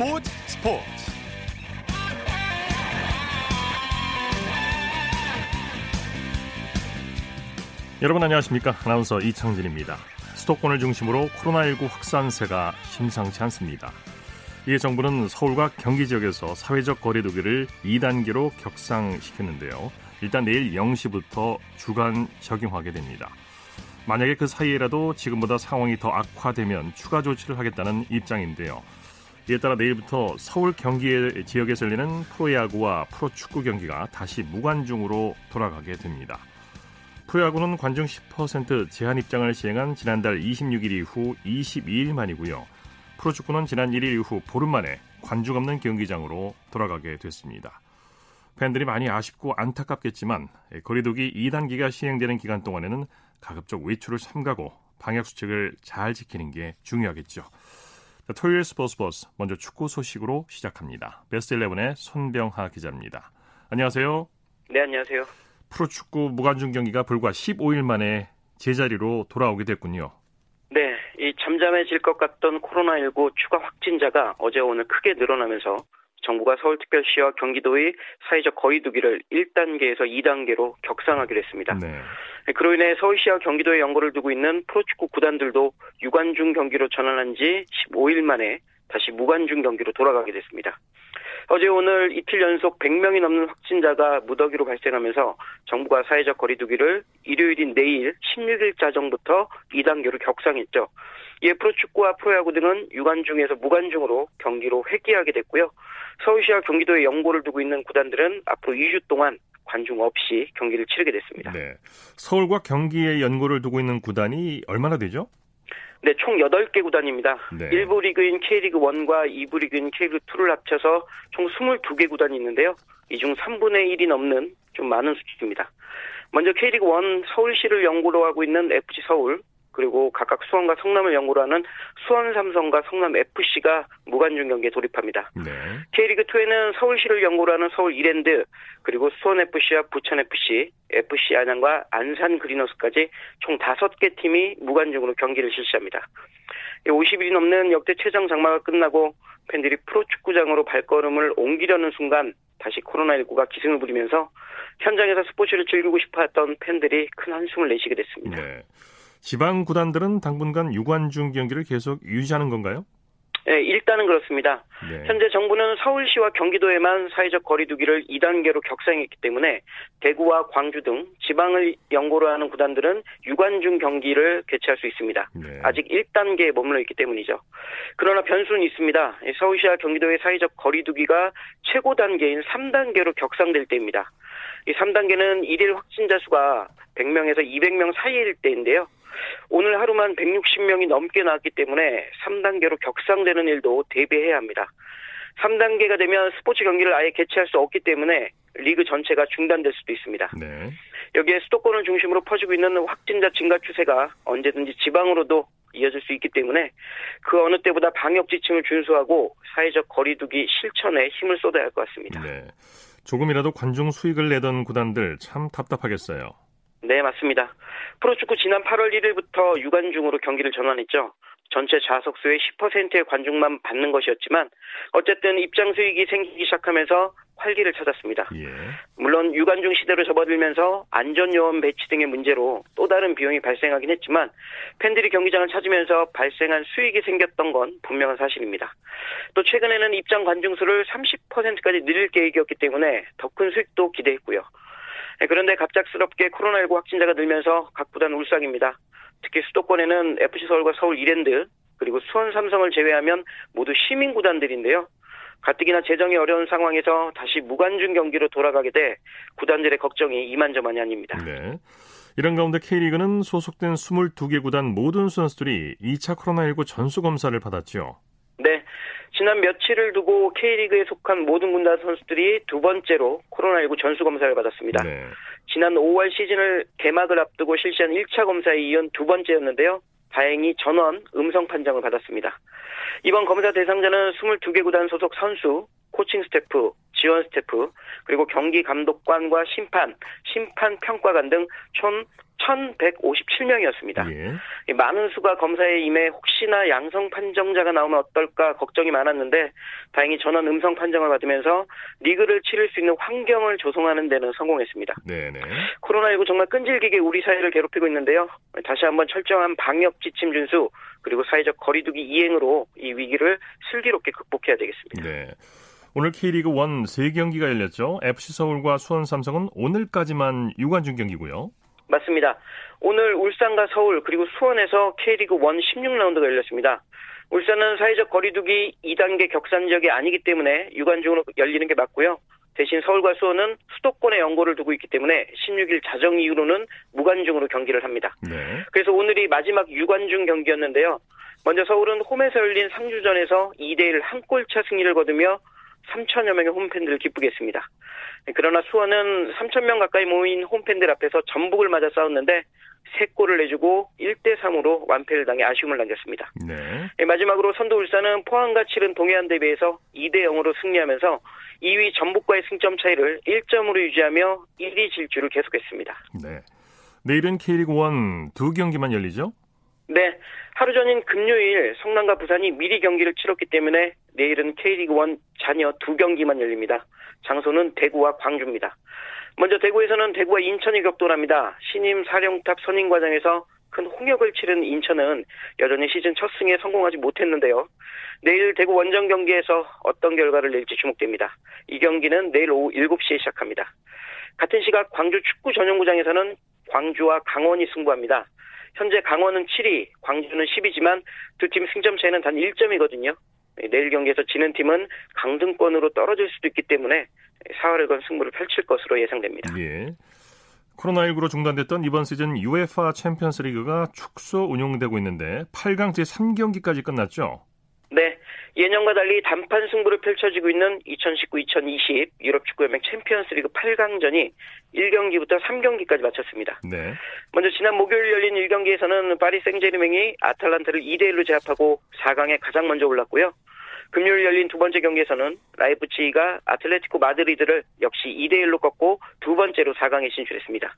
스포츠 스포츠. 여러분 안녕하십니까? 아나운서 이창진입니다. 수도권을 중심으로 코로나19 확산세가 심상치 않습니다. 이에 정부는 서울과 경기 지역에서 사회적 거리두기를 2단계로 격상시켰는데요. 일단 내일 0시부터 주간 적용하게 됩니다. 만약에 그 사이에라도 지금보다 상황이 더 악화되면 추가 조치를 하겠다는 입장인데요. 이에 따라 내일부터 서울 경기 지역에서 열리는 프로야구와 프로축구 경기가 다시 무관중으로 돌아가게 됩니다. 프로야구는 관중 10% 제한 입장을 시행한 지난달 26일 이후 22일 만이고요. 프로축구는 지난 1일 이후 보름 만에 관중 없는 경기장으로 돌아가게 됐습니다. 팬들이 많이 아쉽고 안타깝겠지만 거리두기 2단계가 시행되는 기간 동안에는 가급적 외출을 삼가고 방역 수칙을 잘 지키는 게 중요하겠죠. 자, 토요일 스포츠 버스 먼저 축구 소식으로 시작합니다. 베스트 11의 손병하 기자입니다. 안녕하세요. 네, 안녕하세요. 프로축구 무관중 경기가 불과 15일 만에 제자리로 돌아오게 됐군요. 네, 이 잠잠해질 것 같던 코로나19 추가 확진자가 어제 오늘 크게 늘어나면서 정부가 서울특별시와 경기도의 사회적 거리두기를 1단계에서 2단계로 격상하기로 했습니다. 네. 그로 인해 서울시와 경기도에 연고를 두고 있는 프로축구 구단들도 유관중 경기로 전환한 지 15일 만에 다시 무관중 경기로 돌아가게 됐습니다. 어제 오늘 이틀 연속 100명이 넘는 확진자가 무더기로 발생하면서 정부가 사회적 거리두기를 일요일인 내일 16일 자정부터 2단계로 격상했죠. 이에 프로축구와 프로야구 등은 유관중에서 무관중으로 경기로 회귀하게 됐고요. 서울시와 경기도에 연고를 두고 있는 구단들은 앞으로 2주 동안 관중 없이 경기를 치르게 됐습니다. 네. 서울과 경기에 연고를 두고 있는 구단이 얼마나 되죠? 네, 총 8개 구단입니다. 네. 1부 리그인 K리그 1과 2부 리그인 K리그 2를 합쳐서 총 22개 구단이 있는데요. 이 중 3분의 1이 넘는 좀 많은 수준입니다. 먼저 K리그 1 서울시를 연고로 하고 있는 FC 서울, 그리고 각각 수원과 성남을 연고로 하는 수원 삼성과 성남 FC가 무관중 경기에 돌입합니다. 네. K리그 2에는 서울시를 연고로 하는 서울 이랜드 그리고 수원 FC와 부천 FC, FC 안양과 안산 그리너스까지 총 5개 팀이 무관중으로 경기를 실시합니다. 50일이 넘는 역대 최장 장마가 끝나고 팬들이 프로축구장으로 발걸음을 옮기려는 순간 다시 코로나19가 기승을 부리면서 현장에서 스포츠를 즐기고 싶어 했던 팬들이 큰 한숨을 내쉬게 됐습니다. 네. 지방 구단들은 당분간 유관중 경기를 계속 유지하는 건가요? 네, 일단은 그렇습니다. 네. 현재 정부는 서울시와 경기도에만 사회적 거리두기를 2단계로 격상했기 때문에 대구와 광주 등 지방을 연고로 하는 구단들은 유관중 경기를 개최할 수 있습니다. 네. 아직 1단계에 머물러 있기 때문이죠. 그러나 변수는 있습니다. 서울시와 경기도의 사회적 거리두기가 최고 단계인 3단계로 격상될 때입니다. 이 3단계는 일일 확진자 수가 100명에서 200명 사이일 때인데요. 오늘 하루만 160명이 넘게 나왔기 때문에 3단계로 격상되는 일도 대비해야 합니다. 3단계가 되면 스포츠 경기를 아예 개최할 수 없기 때문에 리그 전체가 중단될 수도 있습니다. 네. 여기에 수도권을 중심으로 퍼지고 있는 확진자 증가 추세가 언제든지 지방으로도 이어질 수 있기 때문에 그 어느 때보다 방역 지침을 준수하고 사회적 거리두기 실천에 힘을 쏟아야 할 것 같습니다. 네. 조금이라도 관중 수익을 내던 구단들 참 답답하겠어요. 네, 맞습니다. 프로축구 지난 8월 1일부터 유관중으로 경기를 전환했죠. 전체 좌석 수의 10%의 관중만 받는 것이었지만 어쨌든 입장 수익이 생기기 시작하면서 활기를 찾았습니다. 예. 물론 유관중 시대로 접어들면서 안전요원 배치 등의 문제로 또 다른 비용이 발생하긴 했지만 팬들이 경기장을 찾으면서 발생한 수익이 생겼던 건 분명한 사실입니다. 또 최근에는 입장 관중 수를 30%까지 늘릴 계획이었기 때문에 더 큰 수익도 기대했고요. 네, 그런데 갑작스럽게 코로나19 확진자가 늘면서 각 구단 울상입니다. 특히 수도권에는 FC 서울과 서울 이랜드 그리고 수원 삼성을 제외하면 모두 시민 구단들인데요. 가뜩이나 재정이 어려운 상황에서 다시 무관중 경기로 돌아가게 돼 구단들의 걱정이 이만저만이 아닙니다. 네. 이런 가운데 K리그는 소속된 22개 구단 모든 선수들이 2차 코로나19 전수 검사를 받았죠. 네. 지난 며칠을 두고 K리그에 속한 모든 군단 선수들이 두 번째로 코로나19 전수 검사를 받았습니다. 네. 지난 5월 시즌을 개막을 앞두고 실시한 1차 검사에 이은 두 번째였는데요. 다행히 전원 음성 판정을 받았습니다. 이번 검사 대상자는 22개 구단 소속 선수, 코칭 스태프, 지원 스태프, 그리고 경기 감독관과 심판, 심판 평가관 등 총 1,157명이었습니다. 예. 많은 수가 검사에 임해 혹시나 양성 판정자가 나오면 어떨까 걱정이 많았는데 다행히 전원 음성 판정을 받으면서 리그를 치를 수 있는 환경을 조성하는 데는 성공했습니다. 네네. 코로나19 정말 끈질기게 우리 사회를 괴롭히고 있는데요. 다시 한번 철저한 방역 지침 준수 그리고 사회적 거리두기 이행으로 이 위기를 슬기롭게 극복해야 되겠습니다. 네. 오늘 K리그 1 3경기가 열렸죠. FC 서울과 수원 삼성은 오늘까지만 유관중 경기고요. 맞습니다. 오늘 울산과 서울 그리고 수원에서 K리그 1 16라운드가 열렸습니다. 울산은 사회적 거리두기 2단계 격산적이 아니기 때문에 유관중으로 열리는 게 맞고요. 대신 서울과 수원은 수도권에 연고를 두고 있기 때문에 16일 자정 이후로는 무관중으로 경기를 합니다. 네. 그래서 오늘이 마지막 유관중 경기였는데요. 먼저 서울은 홈에서 열린 상주전에서 2대1 한 골차 승리를 거두며 3천여 명의 홈팬들을 기쁘게 했습니다. 그러나 수원은 3천 명 가까이 모인 홈팬들 앞에서 전북을 맞아 싸웠는데 3골을 내주고 1대 3으로 완패를 당해 아쉬움을 남겼습니다. 네. 예, 마지막으로 선두 울산은 포항과 치른 동해안 대비에서 2대 0으로 승리하면서 2위 전북과의 승점 차이를 1점으로 유지하며 1위 질주를 계속했습니다. 네. 내일은 K리그 1 두 경기만 열리죠? 네. 하루 전인 금요일 성남과 부산이 미리 경기를 치렀기 때문에 내일은 K리그 1 자녀 두 경기만 열립니다. 장소는 대구와 광주입니다. 먼저 대구에서는 대구와 인천이 격돌합니다. 신임 사령탑 선임과정에서 큰 홍역을 치른 인천은 여전히 시즌 첫 승에 성공하지 못했는데요. 내일 대구 원정 경기에서 어떤 결과를 낼지 주목됩니다. 이 경기는 내일 오후 7시에 시작합니다. 같은 시각 광주 축구 전용구장에서는 광주와 강원이 승부합니다. 현재 강원은 7위, 광주는 10위지만 두 팀 승점 차이는 단 1점이거든요. 내일 경기에서 지는 팀은 강등권으로 떨어질 수도 있기 때문에 사활을 건 승부를 펼칠 것으로 예상됩니다. 예. 코로나19로 중단됐던 이번 시즌 UEFA 챔피언스 리그가 축소 운영되고 있는데 8강 제3경기까지 끝났죠? 네. 예년과 달리 단판 승부를 펼쳐지고 있는 2019-2020 유럽 축구연맹 챔피언스 리그 8강전이 1경기부터 3경기까지 마쳤습니다. 네. 먼저 지난 목요일 열린 1경기에서는 파리 생제르맹이 아탈란타를 2대 1로 제압하고 4강에 가장 먼저 올랐고요. 금요일 열린 두 번째 경기에서는 라이프치히가 아틀레티코 마드리드를 역시 2대 1로 꺾고 두 번째로 4강에 진출했습니다.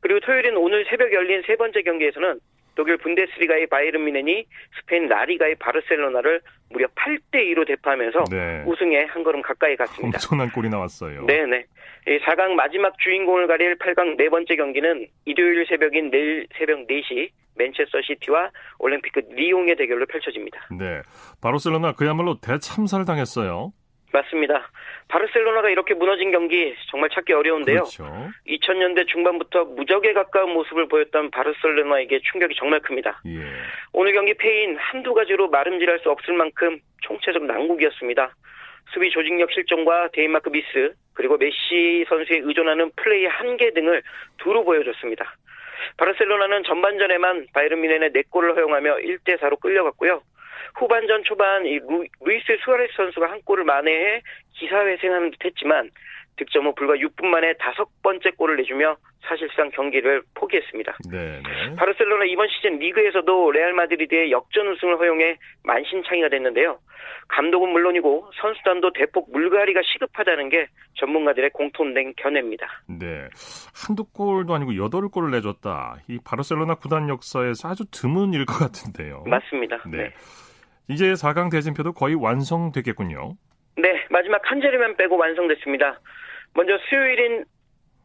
그리고 토요일인 오늘 새벽 열린 세 번째 경기에서는 독일 분데스리가의 바이른 미넨이 스페인 라리가의 바르셀로나를 무려 8대 2로 대파하면서 네. 우승에 한 걸음 가까이 갔습니다. 엄청난 골이 나왔어요. 네 네. 4강 마지막 주인공을 가릴 8강 네 번째 경기는 일요일 새벽인 내일 새벽 4시 맨체스터 시티와 올림픽 리옹의 대결로 펼쳐집니다. 네. 바르셀로나 그야말로 대참사를 당했어요. 맞습니다. 바르셀로나가 이렇게 무너진 경기 정말 찾기 어려운데요. 그렇죠. 2000년대 중반부터 무적에 가까운 모습을 보였던 바르셀로나에게 충격이 정말 큽니다. 예. 오늘 경기 패인 한두 가지로 마름질할 수 없을 만큼 총체적 난국이었습니다. 수비 조직력 실종과 대인마크 미스 그리고 메시 선수에 의존하는 플레이 한계 등을 두루 보여줬습니다. 바르셀로나는 전반전에만 바이에른 뮌헨에 4골을 허용하며 1대 4로 끌려갔고요. 후반전 초반 이 루, 루이스 수아레스 선수가 한 골을 만회해 기사회생하는 듯했지만 득점 후 불과 6분 만에 다섯 번째 골을 내주며 사실상 경기를 포기했습니다. 네, 네. 바르셀로나 이번 시즌 리그에서도 레알 마드리드의 역전 우승을 허용해 만신창이가 됐는데요. 감독은 물론이고 선수단도 대폭 물갈이가 시급하다는 게 전문가들의 공통된 견해입니다. 네. 한두 골도 아니고 여덟 골을 내줬다. 이 바르셀로나 구단 역사에서 아주 드문 일 것 같은데요. 맞습니다. 네. 네. 이제 4강 대진표도 거의 완성됐겠군요. 네, 마지막 한 자리만 빼고 완성됐습니다. 먼저 수요일인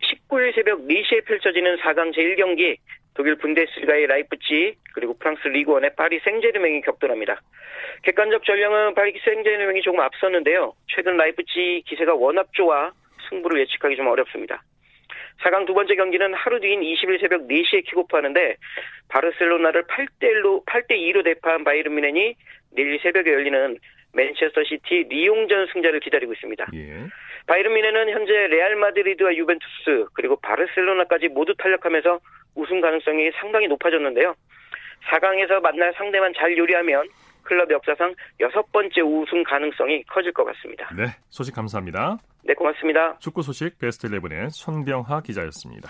19일 새벽 4시에 펼쳐지는 4강 제1경기 독일 분데스리가의 라이프치히 그리고 프랑스 리그원의 파리 생제르맹이 격돌합니다. 객관적 전력은 파리 생제르맹이 조금 앞섰는데요. 최근 라이프치히 기세가 워낙 좋아 승부를 예측하기 좀 어렵습니다. 4강 두 번째 경기는 하루 뒤인 20일 새벽 4시에 킥오프하는데 바르셀로나를 8대 1로 8대 2로 대파한 바이에른 뮌헨이 내일 새벽에 열리는 맨체스터 시티 리옹전 승자를 기다리고 있습니다. 예. 바이에른 뮌헨은 현재 레알 마드리드와 유벤투스 그리고 바르셀로나까지 모두 탈락하면서 우승 가능성이 상당히 높아졌는데요. 4강에서 만날 상대만 잘 요리하면 클럽 역사상 여섯 번째 우승 가능성이 커질 것 같습니다. 네, 소식 감사합니다. 네, 고맙습니다. 축구 소식 베스트 11의 손병하 기자였습니다.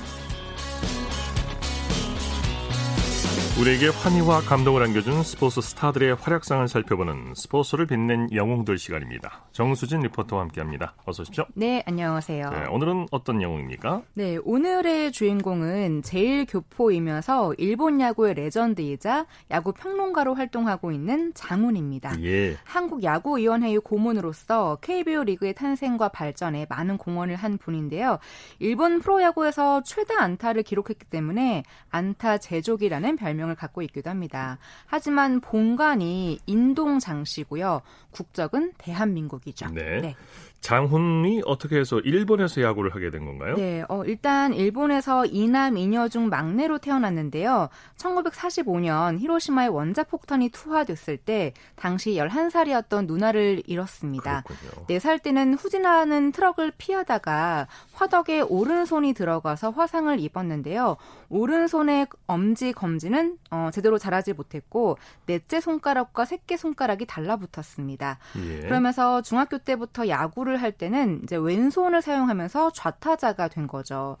우리에게 환희와 감동을 안겨준 스포츠 스타들의 활약상을 살펴보는 스포츠를 빛낸 영웅들 시간입니다. 정수진 리포터와 함께합니다. 어서 오십시오. 네, 안녕하세요. 네, 오늘은 어떤 영웅입니까? 네, 오늘의 주인공은 제일 교포이면서 일본 야구의 레전드이자 야구 평론가로 활동하고 있는 장훈입니다. 예. 한국 야구위원회의 고문으로서 KBO 리그의 탄생과 발전에 많은 공헌을 한 분인데요. 일본 프로야구에서 최다 안타를 기록했기 때문에 안타 제조기라는 별명을 배경을 갖고 있기도 합니다. 하지만 본관이 인동 장씨고요. 국적은 대한민국이죠. 네. 네. 장훈이 어떻게 해서 일본에서 야구를 하게 된 건가요? 네, 어, 일단 일본에서 이남 이녀 중 막내로 태어났는데요. 1945년 히로시마의 원자 폭탄이 투하됐을 때 당시 11살이었던 누나를 잃었습니다. 그렇군요. 4살 때는 후진하는 트럭을 피하다가 화덕에 오른손이 들어가서 화상을 입었는데요. 오른손의 엄지 검지는 어, 제대로 자라지 못했고 넷째 손가락과 새끼 손가락이 달라붙었습니다. 예. 그러면서 중학교 때부터 야구를 할 때는 이제 왼손을 사용하면서 좌타자가 된 거죠.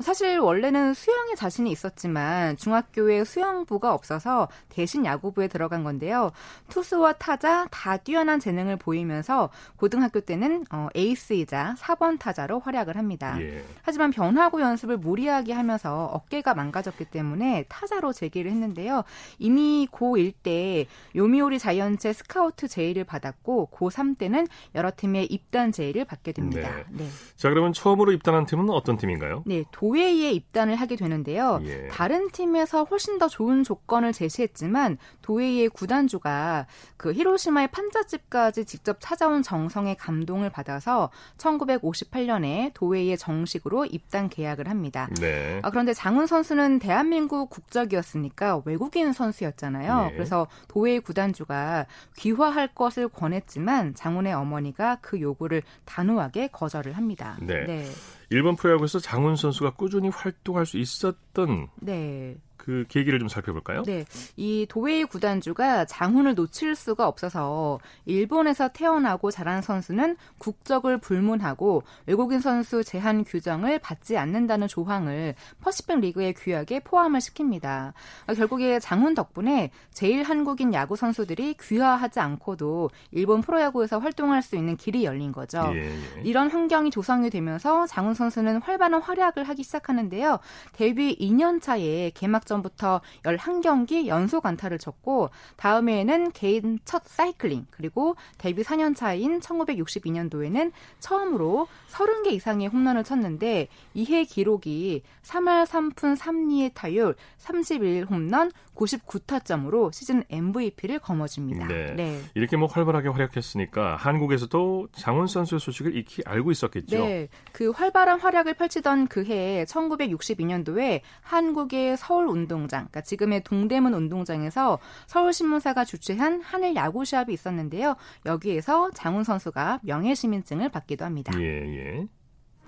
사실 원래는 수영에 자신이 있었지만 중학교에 수영부가 없어서 대신 야구부에 들어간 건데요. 투수와 타자 다 뛰어난 재능을 보이면서 고등학교 때는 어, 에이스이자 4번 타자로 활약을 합니다. 예. 하지만 변화구 연습을 무리하게 하면서 어깨가 망가졌기 때문에 타자로 재기를 했는데요. 이미 고1 때 요미오리 자이언츠 스카우트 제의를 받 았고 고3 때는 여러 팀의 입단 제의를 받게 됩니다. 네. 네. 자, 그러면 처음으로 입단한 팀은 어떤 팀인가요? 네, 도웨이에 입단을 하게 되는데요. 예. 다른 팀에서 훨씬 더 좋은 조건을 제시했지만 도웨이의 구단주가 그 히로시마의 판자집까지 직접 찾아온 정성의 감동을 받아서 1958년에 도웨이에 정식으로 입단 계약을 합니다. 네. 아, 그런데 장훈 선수는 대한민국 국적이었으니까 외국인 선수였잖아요. 네. 그래서 도웨이 구단주가 귀화할 것을 권했지만 장훈의 어머니가 그 요구를 단호하게 거절을 합니다. 네. 네. 일본 프로야구에서 장훈 선수가 꾸준히 활동할 수 있었던 네. 그 계기를 좀 살펴볼까요? 네. 이 도웨이 구단주가 장훈을 놓칠 수가 없어서 일본에서 태어나고 자란 선수는 국적을 불문하고 외국인 선수 제한 규정을 받지 않는다는 조항을 퍼시픽 리그의 규약에 포함을 시킵니다. 결국에 장훈 덕분에 제일 한국인 야구 선수들이 귀화하지 않고도 일본 프로야구에서 활동할 수 있는 길이 열린 거죠. 예, 예. 이런 환경이 조성이 되면서 장훈 선수는 활발한 활약을 하기 시작하는데요. 데뷔 2년 차에 개막 전 전부터 11경기 연속 안타를 쳤고 다음 해에는 개인 첫 사이클링 그리고 데뷔 4년 차인 1962년도에는 처음으로 30개 이상의 홈런을 쳤는데 이해 기록이 3할 3푼 3리의 타율 31 홈런 99타점으로 시즌 MVP를 거머쥡니다. 네. 네. 이렇게 뭐 활발하게 활약했으니까 한국에서도 장훈 선수의 소식을 익히 알고 있었겠죠. 네. 그 활발한 활약을 펼치던 그 해에 1962년도에 한국의 서울 운 동장, 그러니까 지금의 동대문 운동장에서 서울신문사가 주최한 한일 야구 시합이 있었는데요. 여기에서 장훈 선수가 명예 시민증을 받기도 합니다. 예, 예.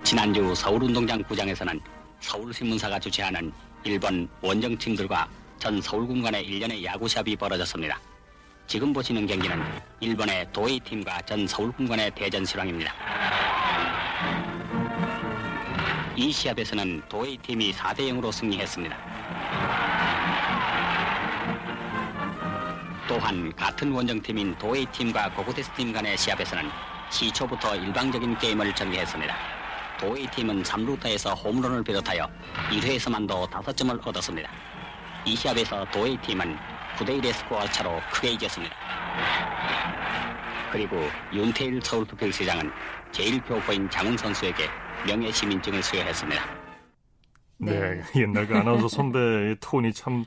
지난주 서울 운동장 구장에서는 서울신문사가 주최하는 일본 원정팀들과 전 서울군 간의 일련의 야구 시합이 벌어졌습니다. 지금 보시는 경기는 일본의 도웨이팀과 전 서울군 간의 대전 실황입니다. 이 시합에서는 도웨이팀이 4대 0으로 승리했습니다. 또한 같은 원정팀인 도웨이팀과 고고테스팀 간의 시합에서는 시초부터 일방적인 게임을 전개했습니다. 도웨이팀은 3루타에서 홈런을 비롯하여 1회에서만도 5점을 얻었습니다. 이 시합에서 도웨이팀은 9대1의 스코어 차로 크게 이겼습니다. 그리고 윤태일 서울특별시장은 제1교포인 장훈 선수에게 명예시민증을 수여했습니다. 네, 네. 옛날 그 아나운서 선배의 톤이 참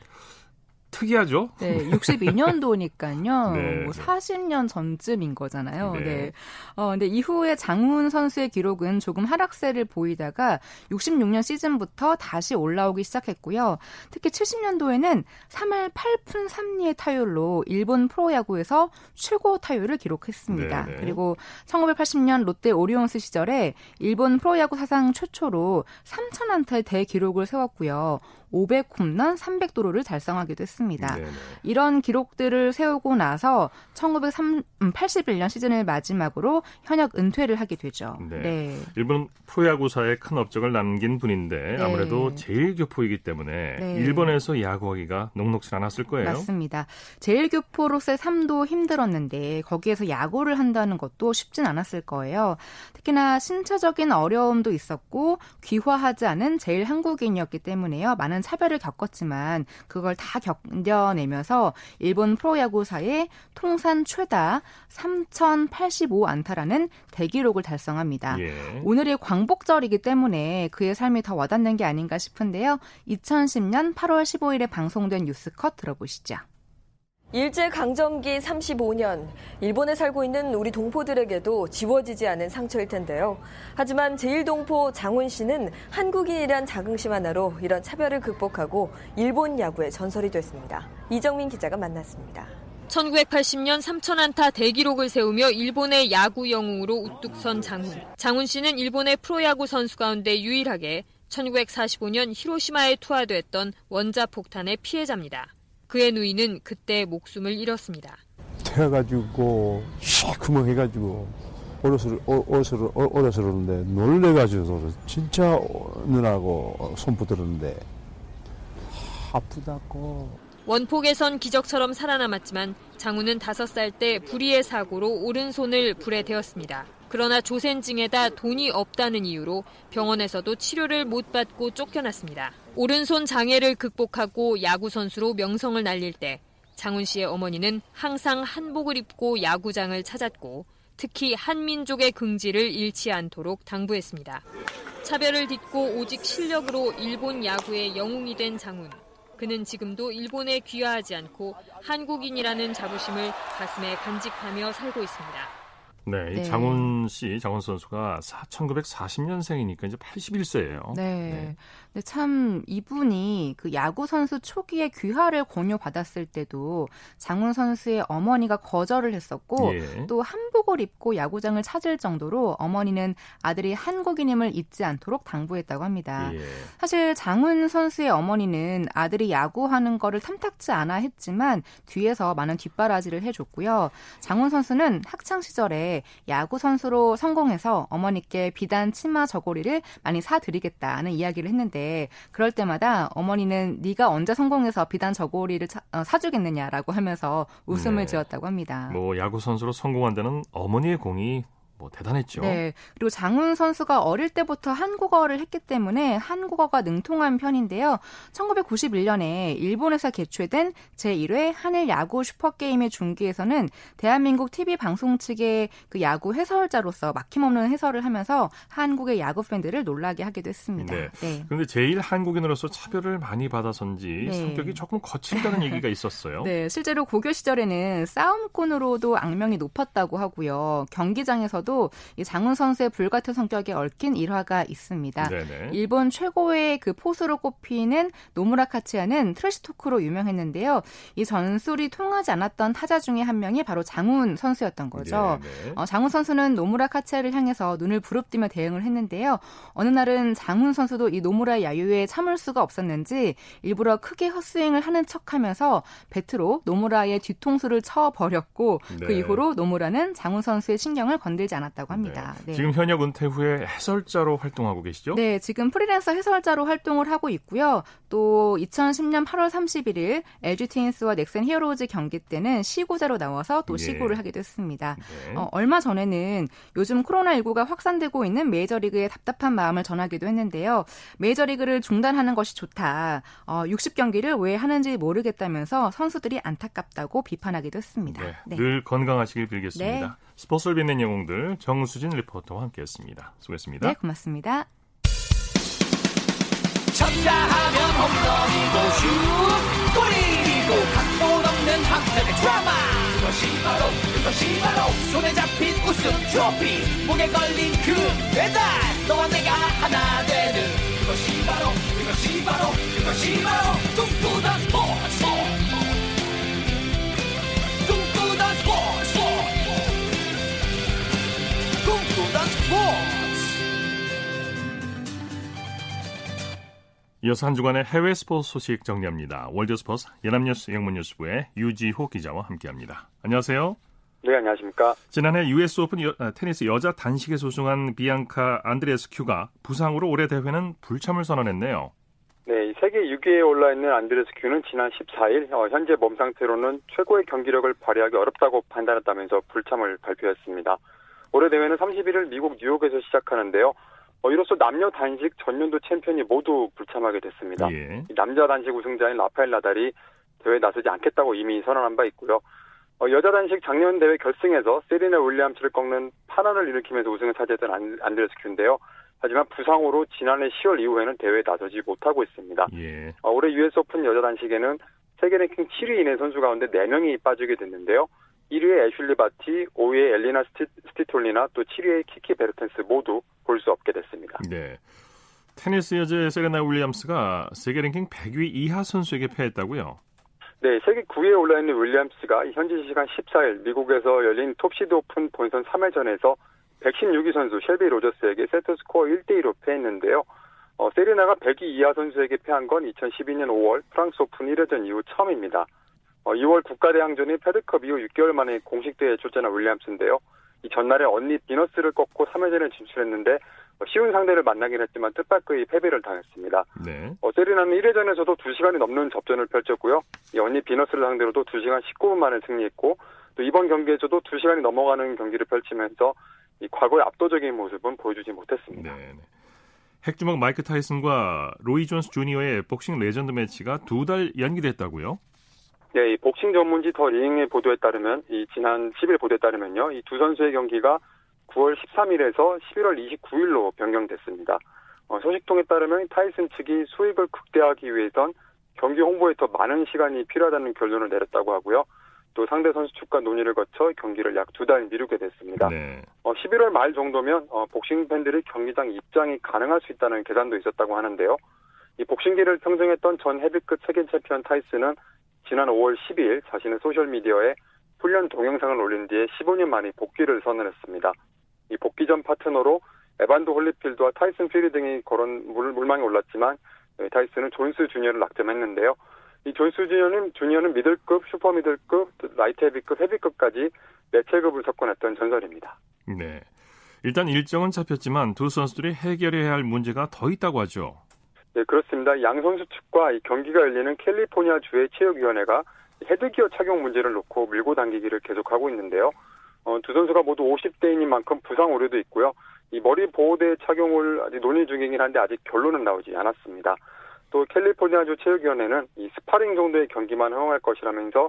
특이하죠? 네, 62년도니까요. 네, 뭐 40년 전쯤인 거잖아요. 네. 네. 어, 근데 이후에 장훈 선수의 기록은 조금 하락세를 보이다가 66년 시즌부터 다시 올라오기 시작했고요. 특히 70년도에는 3할 8푼 3리의 타율로 일본 프로야구에서 최고 타율을 기록했습니다. 네, 네. 그리고 1980년 롯데 오리온스 시절에 일본 프로야구 사상 최초로 3,000안타의 대기록을 세웠고요. 500홈런 300도루를 달성하기도 했습니다. 네네. 이런 기록들을 세우고 나서 1981년 음, 시즌을 마지막으로 현역 은퇴를 하게 되죠. 네. 네. 일본 프로야구사에 큰 업적을 남긴 분인데 네. 아무래도 제일교포이기 때문에 네. 일본에서 야구하기가 녹록지 않았을 거예요. 맞습니다. 제일교포로서의 삶도 힘들었는데 거기에서 야구를 한다는 것도 쉽진 않았을 거예요. 특히나 신체적인 어려움도 있었고 귀화하지 않은 제일 한국인이었기 때문에요. 많은 차별을 겪었지만 그걸 다 견뎌내면서 일본 프로야구사의 통산 최다 3,085 안타라는 대기록을 달성합니다. 예. 오늘이 광복절이기 때문에 그의 삶이 더 와닿는 게 아닌가 싶은데요. 2010년 8월 15일에 방송된 뉴스컷 들어보시죠. 일제강점기 35년, 일본에 살고 있는 우리 동포들에게도 지워지지 않은 상처일 텐데요. 하지만 제1동포 장훈 씨는 한국인이란 자긍심 하나로 이런 차별을 극복하고 일본 야구의 전설이 됐습니다. 이정민 기자가 만났습니다. 1980년 3천안타 대기록을 세우며 일본의 야구 영웅으로 우뚝 선 장훈. 장훈 씨는 일본의 프로야구 선수 가운데 유일하게 1945년 히로시마에 투하됐던 원자 폭탄의 피해자입니다. 그의 누이는 그때 목숨을 잃었습니다. 태워가지고 시커멓해가지고 어려서 어려서 어려서 그러는데 놀래가지고 진짜 누나고 손 붙들었는데 아프다고. 원폭에선 기적처럼 살아남았지만 장우는 5살 때 불의의 사고로 오른손을 불에 대었습니다. 그러나 조센징에다 돈이 없다는 이유로 병원에서도 치료를 못 받고 쫓겨났습니다. 오른손 장애를 극복하고 야구 선수로 명성을 날릴 때 장훈 씨의 어머니는 항상 한복을 입고 야구장을 찾았고 특히 한민족의 긍지를 잃지 않도록 당부했습니다. 차별을 딛고 오직 실력으로 일본 야구의 영웅이 된 장훈. 그는 지금도 일본에 귀화하지 않고 한국인이라는 자부심을 가슴에 간직하며 살고 있습니다. 네, 네. 장훈 씨, 장훈 선수가 1940년생이니까 이제 81세예요. 네. 네. 근데 참 이분이 그 야구 선수 초기에 귀화를 권유받았을 때도 장훈 선수의 어머니가 거절을 했었고 예. 또 한복을 입고 야구장을 찾을 정도로 어머니는 아들이 한국인임을 잊지 않도록 당부했다고 합니다. 예. 사실 장훈 선수의 어머니는 아들이 야구하는 거를 탐탁지 않아 했지만 뒤에서 많은 뒷바라지를 해줬고요. 장훈 선수는 학창 시절에 야구 선수로 성공해서 어머니께 비단 치마 저고리를 많이 사드리겠다는 이야기를 했는데 그럴 때마다 어머니는 네가 언제 성공해서 비단 저고리를 차, 어, 사주겠느냐라고 하면서 웃음을 네. 지었다고 합니다. 뭐 야구 선수로 성공한다는 어머니의 공이 뭐 대단했죠. 네. 그리고 장훈 선수가 어릴 때부터 한국어를 했기 때문에 한국어가 능통한 편인데요. 1991년에 일본에서 개최된 제1회 한일 야구 슈퍼게임의 중계에서는 대한민국 TV 방송 측의 그 야구 해설자로서 막힘없는 해설을 하면서 한국의 야구 팬들을 놀라게 하기도 했습니다. 네. 네. 그런데 제일 한국인으로서 차별을 많이 받아서인지 네. 성격이 조금 거친다는 얘기가 있었어요. 네, 실제로 고교 시절에는 싸움꾼으로도 악명이 높았다고 하고요. 경기장에서도 중에서도 이 장훈 선수의 불같은 성격에 얽힌 일화가 있습니다. 네네. 일본 최고의 그 포수로 꼽히는 노무라 카츠야는 트래시 토크로 유명했는데요. 이 전술이 통하지 않았던 타자 중에 한 명이 바로 장훈 선수였던 거죠. 어, 장훈 선수는 노무라 카츠야를 향해서 눈을 부릅뜨며 대응을 했는데요. 어느 날은 장훈 선수도 이 노무라 야유에 참을 수가 없었는지 일부러 크게 헛스윙을 하는 척하면서 배트로 노무라의 뒤통수를 쳐버렸고 그 네. 그 이후로 노무라는 장훈 선수의 신경을 건들지 않았다고 합니다. 네. 네. 지금 현역 은퇴 후에 해설자로 활동하고 계시죠? 네, 지금 프리랜서 해설자로 활동을 하고 있고요. 또 2010년 8월 31일 LG 트윈스와 넥센 히어로즈 경기 때는 시구자로 나와서 또 예. 시구를 예. 하기도 했습니다. 네. 어, 얼마 전에는 요즘 코로나19가 확산되고 있는 메이저리그의 답답한 마음을 전하기도 했는데요. 메이저리그를 중단하는 것이 좋다. 어, 60경기를 왜 하는지 모르겠다면서 선수들이 안타깝다고 비판하기도 했습니다. 네, 네. 늘 건강하시길 빌겠습니다. 네. 스포츠를 빛낸 영웅들 정수진 리포터와 함께했습니다. 수고했습니다. 네, 고맙습니다. 쳤다 하면 홈런이고 슛 골이고 각본 없는 한편의 드라마 그것이 바로 그것이 바로 손에 잡힌 우승 트로피 목에 걸린 그 배달 너와 내가 하나 되는 그것이 바로 그것이 바로 그것이 바로 꿈꾸던 스포츠 이어서 한 주간의 해외 스포츠 소식 정리합니다. 월드스포츠 연합뉴스 영문뉴스부의 유지호 기자와 함께합니다. 안녕하세요. 네, 안녕하십니까. 지난해 US 오픈 여, 아, 테니스 여자 단식에 우승한 비앙카 안드레스쿠가 부상으로 올해 대회는 불참을 선언했네요. 네, 세계 6위에 올라 있는 안드레스쿠는 지난 14일 어, 현재 몸 상태로는 최고의 경기력을 발휘하기 어렵다고 판단했다면서 불참을 발표했습니다. 올해 대회는 31일 미국 뉴욕에서 시작하는데요. 어, 이로써 남녀 단식 전년도 챔피언이 모두 불참하게 됐습니다. 예. 남자 단식 우승자인 라파엘 나달이 대회에 나서지 않겠다고 이미 선언한 바 있고요. 어, 여자 단식 작년 대회 결승에서 세리나 윌리엄스를 꺾는 파란을 일으키면서 우승을 차지했던 안, 안드레스쿠인데요. 하지만 부상으로 지난해 10월 이후에는 대회에 나서지 못하고 있습니다. 예. 어, 올해 US 오픈 여자 단식에는 세계 랭킹 7위 이내 선수 가운데 4명이 빠지게 됐는데요. 1위의 애슐리 바티, 5위의 엘리나 스티, 스비톨리나 또 7위의 키키 베르텐스 모두 볼 수 없게 됐습니다. 네. 테니스 여자 세레나 윌리엄스가 세계 랭킹 100위 이하 선수에게 패했다고요? 네, 세계 9위에 올라 있는 윌리엄스가 현지 시간 14일 미국에서 열린 톱시드 오픈 본선 3회전에서 116위 선수 셸비 로저스에게 세트 스코어 1대 2로 패했는데요. 어, 세리나가 100위 이하 선수에게 패한 건 2012년 5월 프랑스 오픈 1회전 이후 처음입니다. 어, 2월 국가대항전인 페드컵 이후 6개월 만에 공식 대회에 출전한 윌리엄스인데요. 이 전날에 언니 비너스를 꺾고 3회전에 진출했는데 어, 쉬운 상대를 만나긴 했지만 뜻밖의 패배를 당했습니다. 네. 어, 세리나는 1회전에서도 2시간이 넘는 접전을 펼쳤고요. 이 언니 비너스를 상대로도 2시간 19분 만에 승리했고 또 이번 경기에서도 2시간이 넘어가는 경기를 펼치면서 이 과거의 압도적인 모습은 보여주지 못했습니다. 네. 네. 핵주먹 마이크 타이슨과 로이 존스 주니어의 복싱 레전드 매치가 두 달 연기됐다고요? 네, 이 복싱 전문지 더 링의 보도에 따르면 이 지난 10일 보도에 따르면요. 이 두 선수의 경기가 9월 13일에서 11월 29일로 변경됐습니다. 어, 소식 통에 따르면 타이슨 측이 수익을 극대화하기 위해선 경기 홍보에 더 많은 시간이 필요하다는 결론을 내렸다고 하고요. 또 상대 선수 측과 논의를 거쳐 경기를 약 두 달 미루게 됐습니다. 네. 어, 11월 말 정도면 어, 복싱 팬들이 경기장 입장이 가능할 수 있다는 계산도 있었다고 하는데요. 이 복싱계를 평정했던 전 헤비급 세계 챔피언 타이슨은 지난 5월 12일 자신의 소셜미디어에 훈련 동영상을 올린 뒤에 15년 만에 복귀를 선언했습니다. 이 복귀 전 파트너로 에반더 홀리필드와 타이슨 퓨리 등이 거론 물, 물망에 올랐지만 네, 타이슨은 존스 주니어를 낙점했는데요. 이 존스 주니어는, 주니어는 미들급, 슈퍼 미들급, 라이트 헤비급, 헤비급까지 네 체급을 석권했던 전설입니다. 네. 일단 일정은 잡혔지만 두 선수들이 해결해야 할 문제가 더 있다고 하죠. 네, 그렇습니다. 양 선수 측과 이 경기가 열리는 캘리포니아 주의 체육위원회가 헤드기어 착용 문제를 놓고 밀고 당기기를 계속하고 있는데요. 어, 두 선수가 모두 50대인 만큼 부상 우려도 있고요. 이 머리 보호대 착용을 아직 논의 중이긴 한데 아직 결론은 나오지 않았습니다. 또 캘리포니아주 체육위원회는 이 스파링 정도의 경기만 허용할 것이라면서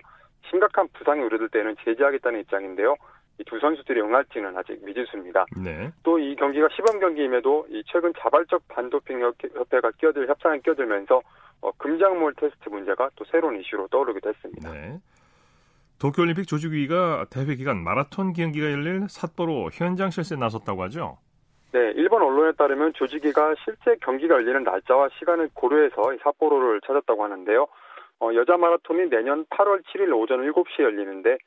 심각한 부상이 우려될 때는 제재하겠다는 입장인데요. 이두 선수들이 응할지는 아직 미지수입니다. 네. 또이 경기가 시범 경기임에도 이 최근 자발적 반도핑 협회가 끼어들 협상에 끼어들면서 어, 금작물 테스트 문제가 또 새로운 이슈로 떠오르기도 했습니다. 네. 도쿄올림픽 조직위가 대회 기간 마라톤 경기가 열릴 삿포로 현장 실세에 나섰다고 하죠. 네, 일본 언론에 따르면 조직위가 실제 경기가 열리는 날짜와 시간을 고려해서 삿포로를 찾았다고 하는데요. 어, 여자 마라톤이 내년 8월 7일 오전 7시에 열리는데 이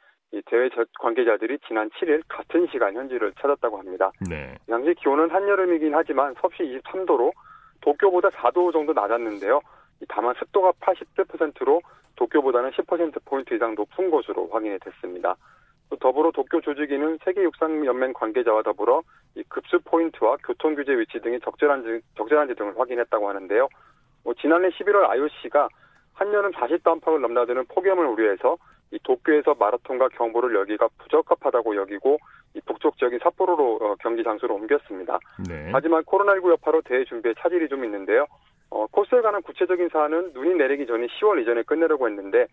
대회 관계자들이 지난 7일 같은 시간 현지를 찾았다고 합니다. 네. 당시 기온은 한여름이긴 하지만 섭씨 23도로 도쿄보다 4도 정도 낮았는데요. 다만 습도가 80%로 도쿄보다는 10%포인트 이상 높은 것으로 확인이 됐습니다. 또 더불어 도쿄 조직위는 세계육상연맹 관계자와 더불어 이 급수 포인트와 교통규제 위치 등이 적절한지, 적절한지 등을 확인했다고 하는데요. 뭐 지난해 11월 IOC가 한여름 40도 안팎을 넘나드는 폭염을 우려해서 이 도쿄에서 마라톤과 경보를 열기가 부적합하다고 여기고 이 북쪽 지역인 삿포로로 어, 경기 장소로 옮겼습니다. 네. 하지만 코로나19 여파로 대회 준비에 차질이 좀 있는데요. 어, 코스에 관한 구체적인 사안은 눈이 내리기 전에 10월 이전에 끝내려고 했는데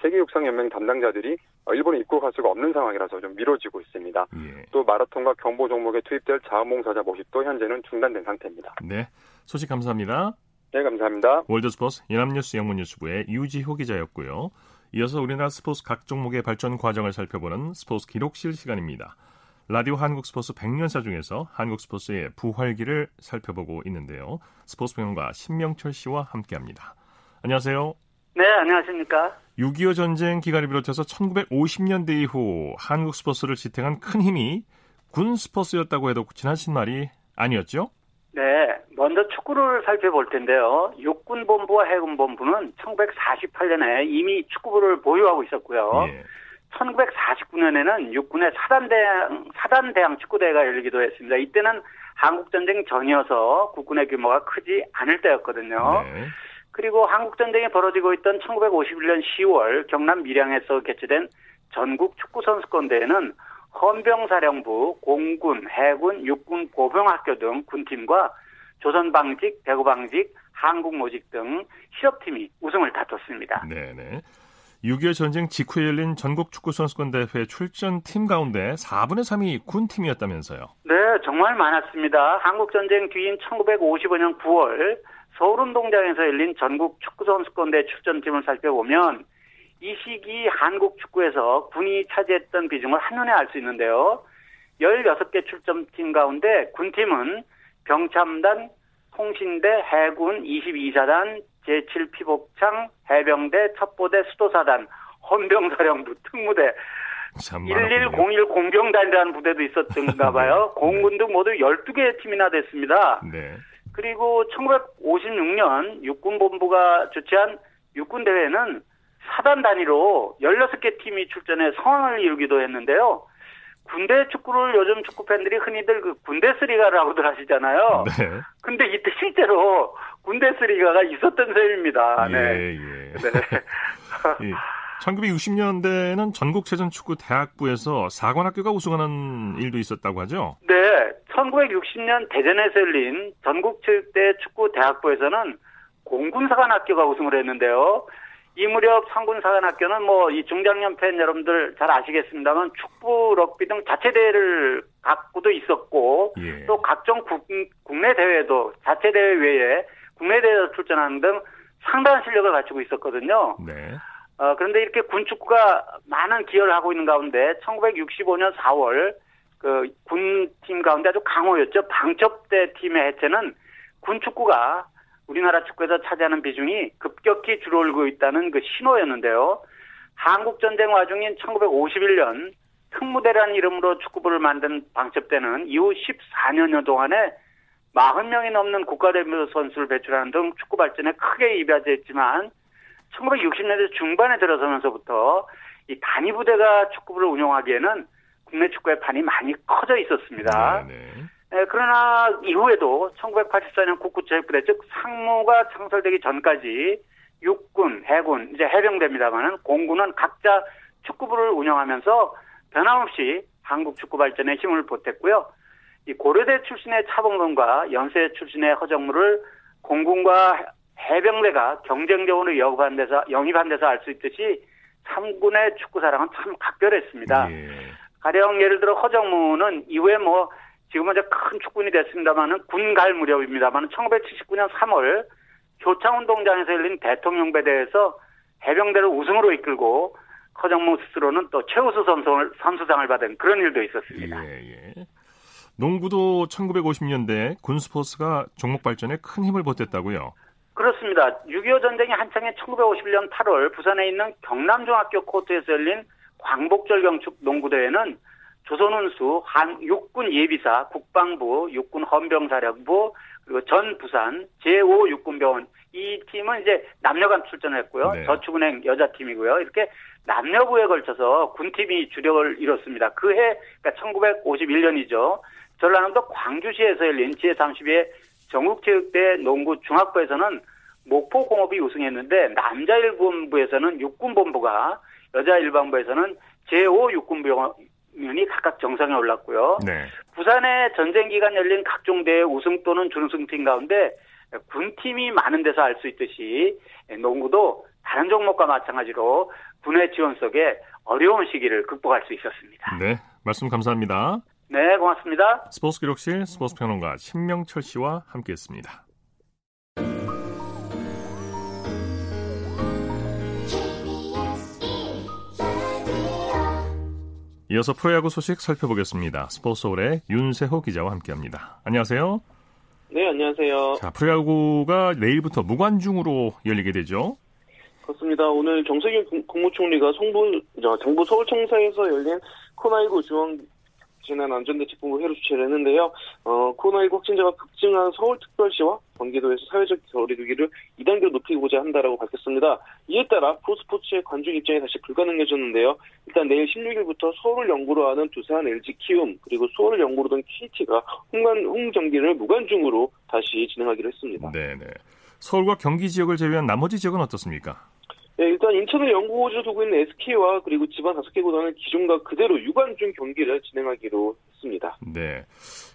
세계육상연맹 담당자들이 어, 일본에 입국할 수가 없는 상황이라서 좀 미뤄지고 있습니다. 예. 또 마라톤과 경보 종목에 투입될 자원봉사자 모집도 현재는 중단된 상태입니다. 네. 소식 감사합니다. 네, 감사합니다. 월드스포츠 연합뉴스 영문뉴스부의 유지호 기자였고요. 이어서 우리나라 스포츠 각 종목의 발전 과정을 살펴보는 스포츠 기록실 시간입니다. 라디오 한국 스포츠 100년사 중에서 한국 스포츠의 부활기를 살펴보고 있는데요. 스포츠 평론가 신명철 씨와 함께합니다. 안녕하세요. 네, 안녕하십니까. 6.25 전쟁 기간을 비롯해서 1950년대 이후 한국 스포츠를 지탱한 큰 힘이 군 스포츠였다고 해도 지나친 말이 아니었죠? 네, 먼저 축구를 살펴볼 텐데요. 육군본부와 해군본부는 1948년에 이미 축구부를 보유하고 있었고요. 예. 1949년에는 육군의 사단대항, 사단대항 축구대회가 열리기도 했습니다. 이때는 한국전쟁 전이어서 국군의 규모가 크지 않을 때였거든요. 네. 그리고 한국전쟁이 벌어지고 있던 1951년 10월 경남 밀양에서 개최된 전국 축구선수권대회는 헌병사령부, 공군, 해군, 육군, 보병학교 등 군팀과 조선방직, 대구방직, 한국모직 등 실업팀이 우승을 다퉜습니다. 네네. 6.25 전쟁 직후에 열린 전국 축구선수권대회 출전팀 가운데 4분의 3이 군팀이었다면서요? 네, 정말 많았습니다. 한국전쟁 뒤인 1955년 9월 서울운동장에서 열린 전국 축구선수권대 출전팀을 살펴보면 이 시기 한국 축구에서 군이 차지했던 비중을 한눈에 알 수 있는데요. 16개 출전팀 가운데 군팀은 병참단, 통신대, 해군 22사단, 제7피복창, 해병대, 첩보대, 수도사단, 헌병사령부, 특무대, 1101 공병단이라는 부대도 있었던가 봐요. 공군 등 모두 12개의 팀이나 됐습니다. 네. 그리고 1956년 육군본부가 주최한 육군대회는 사단 단위로 16개 팀이 출전해 성황을 이루기도 했는데요. 군대 축구를 요즘 축구 팬들이 흔히들 그 군대 스리가라고들 하시잖아요. 네. 근데 이때 실제로 군대 스리가가 있었던 셈입니다. 예, 네. 예. 네. 1960년대에는 전국체전축구 대학부에서 사관학교가 우승하는 일도 있었다고 하죠? 네. 1960년 대전에서 열린 전국체육대 축구 대학부에서는 공군사관학교가 우승을 했는데요. 이 무렵 상군사관학교는 뭐 이 중장년 팬 여러분들 잘 아시겠습니다만 축구, 럭비 등 자체 대회를 갖고도 있었고 예. 또 각종 국, 국내 대회도 자체 대회 외에 국내 대회에 출전하는 등 상당한 실력을 갖추고 있었거든요. 네. 어, 그런데 이렇게 군축구가 많은 기여를 하고 있는 가운데 1965년 4월 그 군팀 가운데 아주 강호였죠. 방첩대 팀의 해체는 군축구가 우리나라 축구에서 차지하는 비중이 급격히 줄어들고 있다는 그 신호였는데요. 한국전쟁 와중인 1951년 특무대라는 이름으로 축구부를 만든 방첩대는 이후 14년여 동안에 40명이 넘는 국가대표 선수를 배출하는 등 축구 발전에 크게 이바지했지만 1960년대 중반에 들어서면서부터 이 단위 부대가 축구부를 운영하기에는 국내 축구의 판이 많이 커져 있었습니다. 네네. 네. 네, 그러나 이후에도 1984년 국구체육부대 즉 상무가 창설되기 전까지 육군, 해군, 이제 해병대입니다만은 공군은 각자 축구부를 운영하면서 변함없이 한국 축구 발전에 힘을 보탰고요. 이 고려대 출신의 차범근과 연세 출신의 허정무를 공군과 해병대가 경쟁적으로 영입한 데서 영입한 데서 알 수 있듯이 삼군의 축구 사랑은 참 각별했습니다. 예. 가령 예를 들어 허정무는 이후에 뭐 지금은 이제 큰 축군이 됐습니다만은 군 갈 무렵입니다만 1979년 3월 효창운동장에서 열린 대통령배 대에서 해병대를 우승으로 이끌고 허정무 스스로는 또 최우수 선수를, 선수상을 받은 그런 일도 있었습니다. 예, 예. 농구도 1950년대 군 스포츠가 종목 발전에 큰 힘을 보탰다고요? 그렇습니다. 6.25 전쟁이 한창인 1951년 8월 부산에 있는 경남중학교 코트에서 열린 광복절 경축 농구대회는 조선운수, 한 육군 예비사, 국방부, 육군 헌병사령부, 그리고 전 부산 제5 육군병원 이 팀은 이제 남녀간 출전했고요. 네. 저축은행 여자팀이고요. 이렇게 남녀부에 걸쳐서 군팀이 주력을 이뤘습니다. 그해 그러니까 1951년이죠. 전라남도 광주시에서 열린 제32회 전국체육대 농구 중학부에서는 목포공업이 우승했는데 남자 일본부에서는 육군본부가 여자 일반부에서는 제5 육군병원 면이 각각 정상에 올랐고요. 네. 부산에 전쟁 기간 열린 각종 대회 우승 또는 준우승팀 가운데 군팀이 많은 데서 알 수 있듯이 농구도 다른 종목과 마찬가지로 군의 지원 속에 어려운 시기를 극복할 수 있었습니다. 네, 말씀 감사합니다. 네, 고맙습니다. 스포츠 기록실 스포츠 평론가 신명철 씨와 함께했습니다. 이어서 프로야구 소식 살펴보겠습니다. 스포츠홀의 윤세호 기자와 함께합니다. 안녕하세요. 네, 안녕하세요. 자, 프로야구가 내일부터 무관중으로 열리게 되죠. 그렇습니다. 오늘 정세균 국무총리가 송부, 정부 서울청사에서 열린 코나19 중앙 재난안전대책본부 회로 주최를 했는데요. 어, 코로나19 확진자가 급증한 서울특별시와 경기도에서 사회적 거리두기를 2단계로 높이고자 한다라고 밝혔습니다. 이에 따라 프로스포츠의 관중 입장이 다시 불가능해졌는데요. 일단 내일 16일부터 서울을 연구로 하는 두산, LG 키움 그리고 수원을 연구로 둔 KT가 홈간 홈 경기를 무관중으로 다시 진행하기로 했습니다. 네 네. 서울과 경기 지역을 제외한 나머지 지역은 어떻습니까? 네, 일단 인천을 연구호주로 두고 있는 SK와 그리고 지방 다섯 개 구단은 기존과 그대로 유관중 경기를 진행하기로 했습니다. 네.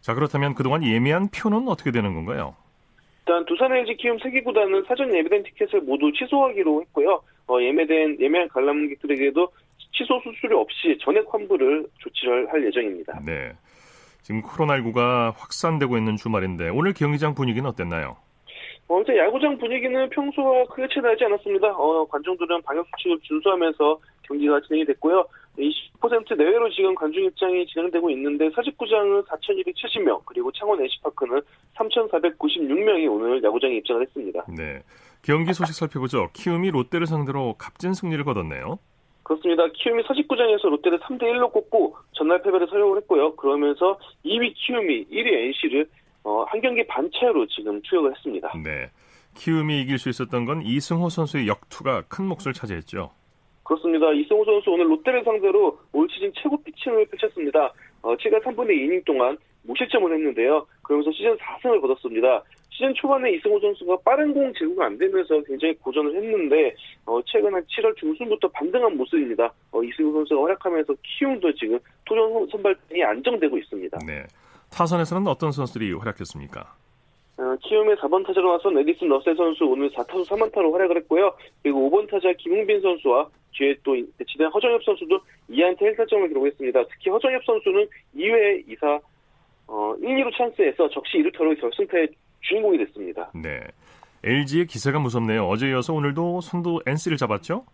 자 그렇다면 그동안 예매한 표는 어떻게 되는 건가요? 일단 두산 LG 키움 세개 구단은 사전 예매된 티켓을 모두 취소하기로 했고요. 어, 예매된 예매한 관람객들에게도 취소 수수료 없이 전액 환불을 조치를 할 예정입니다. 네. 지금 코로나19가 확산되고 있는 주말인데 오늘 경기장 분위기는 어땠나요? 어, 제 야구장 분위기는 평소와 크게 차이나지 않았습니다. 어, 관중들은 방역수칙을 준수하면서 경기가 진행이 됐고요. 20% 내외로 지금 관중 입장이 진행되고 있는데 사직구장은 4,270명, 그리고 창원 NC파크는 3,496명이 오늘 야구장에 입장을 했습니다. 네. 경기 소식 살펴보죠. 키움이 롯데를 상대로 값진 승리를 거뒀네요. 그렇습니다. 키움이 사직구장에서 롯데를 3대 1로 꺾고 전날 패배를 서력을 했고요. 그러면서 2위 키움이 1위 NC를 어, 한 경기 반 차이로 지금 투역을 했습니다. 네. 키움이 이길 수 있었던 건 이승호 선수의 역투가 큰 몫을 차지했죠. 그렇습니다. 이승호 선수 오늘 롯데를 상대로 올 시즌 최고 피칭을 펼쳤습니다. 어, 7과 3분의 2이닝 동안 무실점을 했는데요. 그러면서 시즌 4승을 거뒀습니다. 시즌 초반에 이승호 선수가 빠른 공 제구가 안 되면서 굉장히 고전을 했는데 어, 최근 한 7월 중순부터 반등한 모습입니다. 어, 이승호 선수가 활약하면서 키움도 지금 토종 선발진이 안정되고 있습니다. 네. 타선에서는 어떤 선수들이 활약했습니까? 어, 키움의 4번 타자로 나선 에디슨 러셀 선수 오늘 4타수 3안타로 활약을 했고요. 그리고 5번 타자 김웅빈 선수와 뒤에 또 배치된 허정엽 선수도 2안타 1타점을 기록했습니다. 특히 허정엽 선수는 2회 2사 어, 1, 2루 찬스에서 적시 2루타로 결승타의 주인공이 됐습니다. 네. LG의 기세가 무섭네요. 어제 이어서 오늘도 선두 NC를 잡았죠?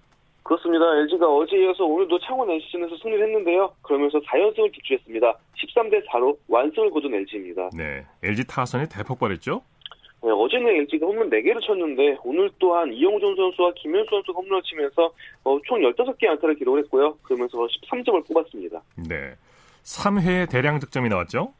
그렇습니다. LG가 어제 이어서 오늘도 창원 NC전에서 승리를 했는데요. 그러면서 4연승을 기초했습니다. 13대 4로 완승을 거둔 LG입니다. 네, LG 타선이 대폭발했죠? 네, 어제는 LG가 홈런 4개를 쳤는데 오늘 또한 이영준 선수와 김현수 선수가 홈런을 치면서 어, 총 15개의 안타를 기록을 했고요. 그러면서 13점을 뽑았습니다. 네, 3회에 대량 득점이 나왔죠?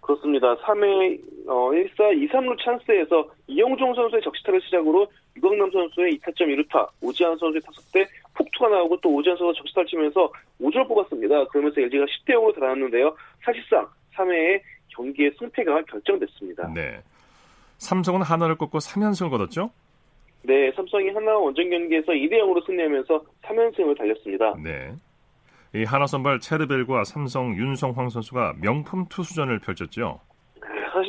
그렇습니다. 3회 어, 1사 2, 3루 찬스에서 이영종 선수의 적시타를 시작으로 유광남 선수의 2타점 1루타, 오지환 선수의 타석 때 폭투가 나오고 또 선수가 적시타를 치면서 5점을 뽑았습니다. 그러면서 LG가 10대 0으로 달아났는데요. 사실상 3회에 경기의 승패가 결정됐습니다. 네. 삼성은 하나를 꺾고 3연승을 거뒀죠? 네, 삼성이 하나 원정 경기에서 2대 0으로 승리하면서 3연승을 달렸습니다. 네. 이 하나 선발 체르벨과 삼성 윤성황 선수가 명품 투수전을 펼쳤죠.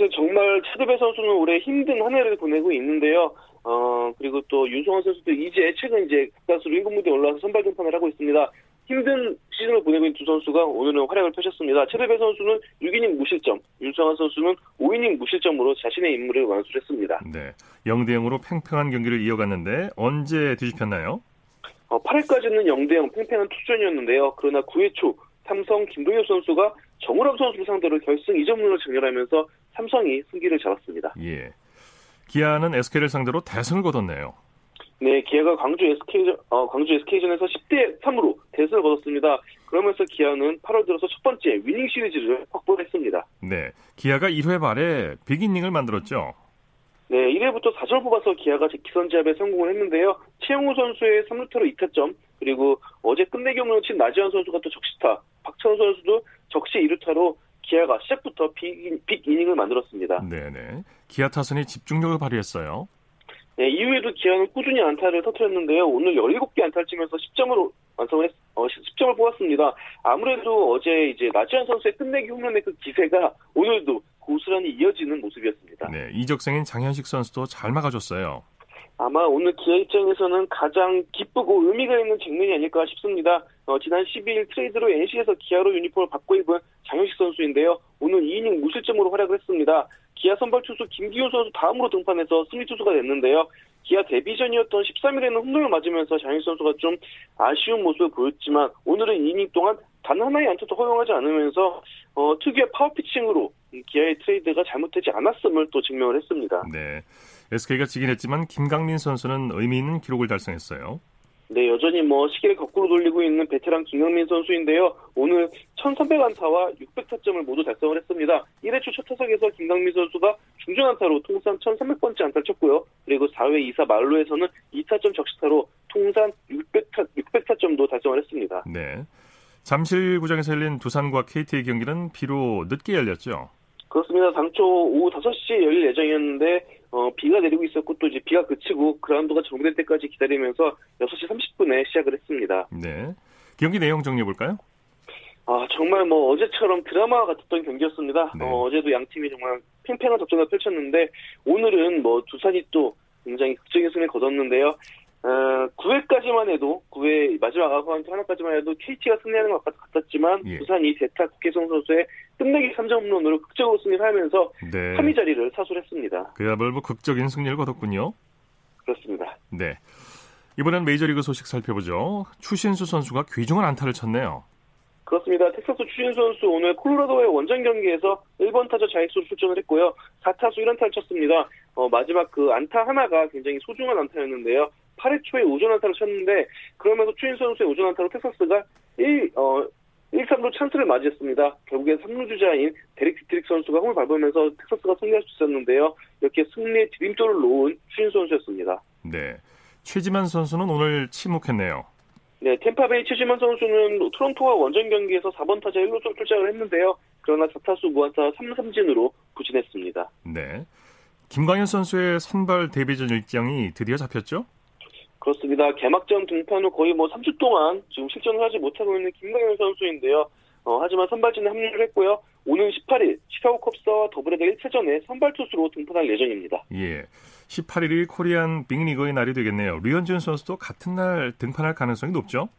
사실 정말 체르벨 선수는 올해 힘든 한 해를 보내고 있는데요. 어 그리고 또 윤성환 선수도 이제 최근 이제 가수로 1군 무대에 올라와서 선발 등판을 하고 있습니다. 힘든 시즌을 보내고 있는 두 선수가 오늘은 활약을 펼쳤습니다. 체르벨 선수는 6이닝 무실점, 윤성환 선수는 5이닝 무실점으로 자신의 임무를 완수했습니다. 네, 0대 0으로 팽팽한 경기를 이어갔는데 언제 뒤집혔나요? 어, 8회까지는 0대 0 팽팽한 투전이었는데요. 그러나 9회 초 삼성 김동엽 선수가 정우람 선수를 상대로 결승 2점으로 정렬하면서 삼성이 승기를 잡았습니다. 예. 기아는 SK를 상대로 대승을 거뒀네요. 네, 기아가 광주 SK 어, 광주 SK전에서 10대 3으로 대승을 거뒀습니다. 그러면서 기아는 8월 들어서 첫 번째 위닝 시리즈를 확보했습니다. 네, 기아가 1회 말에 빅이닝을 만들었죠. 네, 1회부터 4절 뽑아서 기아가 기선제압에 성공을 했는데요. 최영우 선수의 3루타로 2타점, 그리고 어제 끝내기 홈런을 친 나지환 선수가 또 적시타, 박찬호 선수도 적시 2루타로 기아가 시작부터 빅, 빅 이닝을 만들었습니다. 네네. 기아 타선이 집중력을 발휘했어요. 네, 이후에도 기아는 꾸준히 안타를 터뜨렸는데요. 오늘 17개 안타를 치면서 10점으로 완성을 했, 어, 10점을 뽑았습니다. 아무래도 어제 이제 나지환 선수의 끝내기 홈런의 그 기세가 오늘도 고스란히 이어지는 모습이었습니다. 네, 이적생인 장현식 선수도 잘 막아줬어요. 아마 오늘 기아 입장에서는 가장 기쁘고 의미가 있는 장면이 아닐까 싶습니다. 어, 지난 12일 트레이드로 NC에서 기아로 유니폼을 받고 입은 장현식 선수인데요. 오늘 2이닝 무실점으로 활약을 했습니다. 기아 선발 투수 김기훈 선수 다음으로 등판해서 승리 투수가 됐는데요. 기아 데뷔전이었던 13일에는 홈런을 맞으면서 장현식 선수가 좀 아쉬운 모습을 보였지만 오늘은 2이닝 동안 단 하나의 안타도 허용하지 않으면서 어, 특유의 파워 피칭으로 기아의 트레이드가 잘못되지 않았음을 또 증명을 했습니다. 네. SK가 지긴 했지만 김강민 선수는 의미 있는 기록을 달성했어요. 네, 여전히 뭐 시계를 거꾸로 돌리고 있는 베테랑 김강민 선수인데요. 오늘 1300안타와 600타점을 모두 달성을 했습니다. 1회 초 첫 타석에서 김강민 선수가 중전안타로 통산 1300번째 안타를 쳤고요. 그리고 4회 2사 만루에서는 2타점 적시타로 통산 600타, 600타점도 달성을 했습니다. 네. 잠실구장에서 열린 두산과 KT의 경기는 비로 늦게 열렸죠. 그렇습니다. 당초 오후 5시에 열릴 예정이었는데 어, 비가 내리고 있었고 또 이제 비가 그치고 그라운드가 정비될 때까지 기다리면서 6시 30분에 시작을 했습니다. 네. 경기 내용 정리해 볼까요? 아 정말 뭐 어제처럼 드라마 같았던 경기였습니다. 네. 어, 어제도 양 팀이 정말 팽팽한 접전을 펼쳤는데 오늘은 뭐 두산이 또 굉장히 극적인 승리를 거뒀는데요. 어, 9회까지만 해도 9회 마지막 아웃카운트 하나까지만 해도 KT가 승리하는 것 같았지만 예. 두산이 대타 국해성 선수의 끝내기 3점 홈런으로 극적으로 승리를 하면서 네. 3위 자리를 사수했습니다. 그야말로 뭐 극적인 승리를 거뒀군요. 그렇습니다. 네. 이번엔 메이저리그 소식 살펴보죠. 추신수 선수가 귀중한 안타를 쳤네요. 그렇습니다. 텍사스 추신수 선수 오늘 콜로라도의 원정 경기에서 1번 타자 좌익수로 출전을 했고요. 4타수 1안타를 쳤습니다. 어, 마지막 그 안타 하나가 굉장히 소중한 안타였는데요. 8회 초에 우전 안타를 쳤는데 그러면서 추신수 선수의 우전 안타로 텍사스가 1, 어, 1, 3루 찬스를 맞이했습니다. 결국엔 3루 주자인 데릭 디트릭 선수가 홈을 밟으면서 텍사스가 승리할 수 있었는데요. 이렇게 승리의 디딤돌을 놓은 추신수 선수였습니다. 네. 최지만 선수는 오늘 침묵했네요. 네, 탬파베이 최지만 선수는 토론토와 원정 경기에서 4번 타자 1루수로 출장을 했는데요. 그러나 4타수 무안타 3삼진으로 부진했습니다. 네. 김광현 선수의 선발 데뷔전 일정이 드디어 잡혔죠? 그렇습니다. 개막전 등판 후 거의 뭐 3주 동안 지금 실전을 하지 못하고 있는 김광현 선수인데요. 어, 하지만 선발진에 합류를 했고요. 오는 18일 시카고 컵스와 더블헤더 1차전에 선발 투수로 등판할 예정입니다. 예. 18일이 코리안 빅리그의 날이 되겠네요. 류현진 선수도 같은 날 등판할 가능성이 높죠?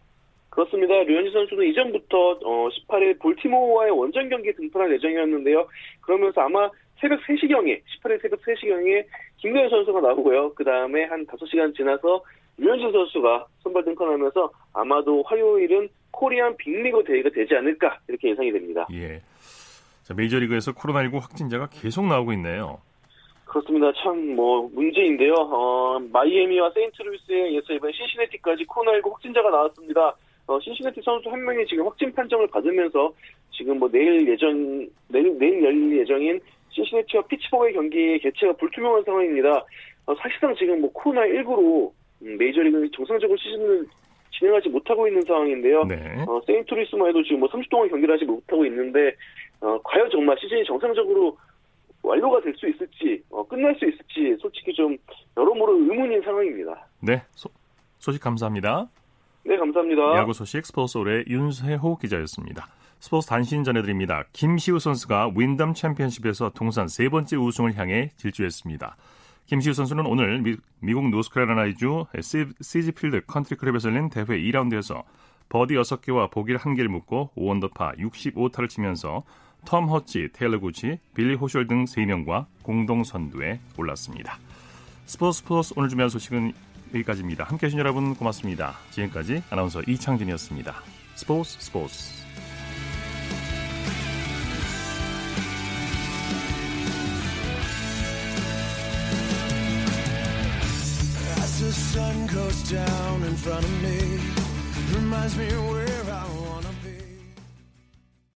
그렇습니다. 류현진 선수는 이전부터 어, 18일 볼티모어와의 원정 경기에 등판할 예정이었는데요. 그러면서 아마 새벽 3시경에 18일 새벽 3시경에 김도현 선수가 나오고요. 그 다음에 한 5시간 지나서 류현진 선수가 선발 등판하면서 아마도 화요일은 코리안 빅리그 대회가 되지 않을까 이렇게 예상이 됩니다. 예. 자, 메이저리그에서 코로나19 확진자가 계속 나오고 있네요. 그렇습니다. 참 뭐 문제인데요. 어, 마이애미와 세인트루이스에 이어서 이번 신시내티까지 코로나19 확진자가 나왔습니다. 어, 신시내티 선수 한 명이 지금 확진 판정을 받으면서 지금 뭐 내일 예정 내일, 내일 열릴 예정인 신시내티와 피츠버그의 경기 개최가 불투명한 상황입니다. 어, 사실상 지금 뭐 코로나19로 음, 메이저리그 정상적으로 시즌을 진행하지 못하고 있는 상황인데요. 네. 어, 세인트루이스만 도 지금 뭐 30주 동안 경기를 하지 못하고 있는데 어, 과연 정말 시즌이 정상적으로 완료가 될 수 있을지 어, 끝날 수 있을지 솔직히 좀 여러모로 의문인 상황입니다. 네, 소, 소식 감사합니다. 네, 감사합니다. 야구 소식 스포츠 올의 윤세호 기자였습니다. 스포츠 단신 전해드립니다. 김시우 선수가 윈덤 챔피언십에서 통산 세 번째 우승을 향해 질주했습니다. 김시우 선수는 오늘 미, 국 노스캐롤라이주 세지필드 컨트리클럽에서 열린 대회 2라운드에서 버디 6개와 보기 1개를 묶고 5언더파 65타를 치면서 톰 호기, 테일러 구치, 빌리 호셜 등 3명과 공동 선두에 올랐습니다. 스포츠 스포츠 오늘 준비한 소식은 여기까지입니다. 함께해 주신 여러분 고맙습니다. 지금까지 아나운서 이창진이었습니다. 스포츠 스포츠 goes down in front of me. Reminds me where I was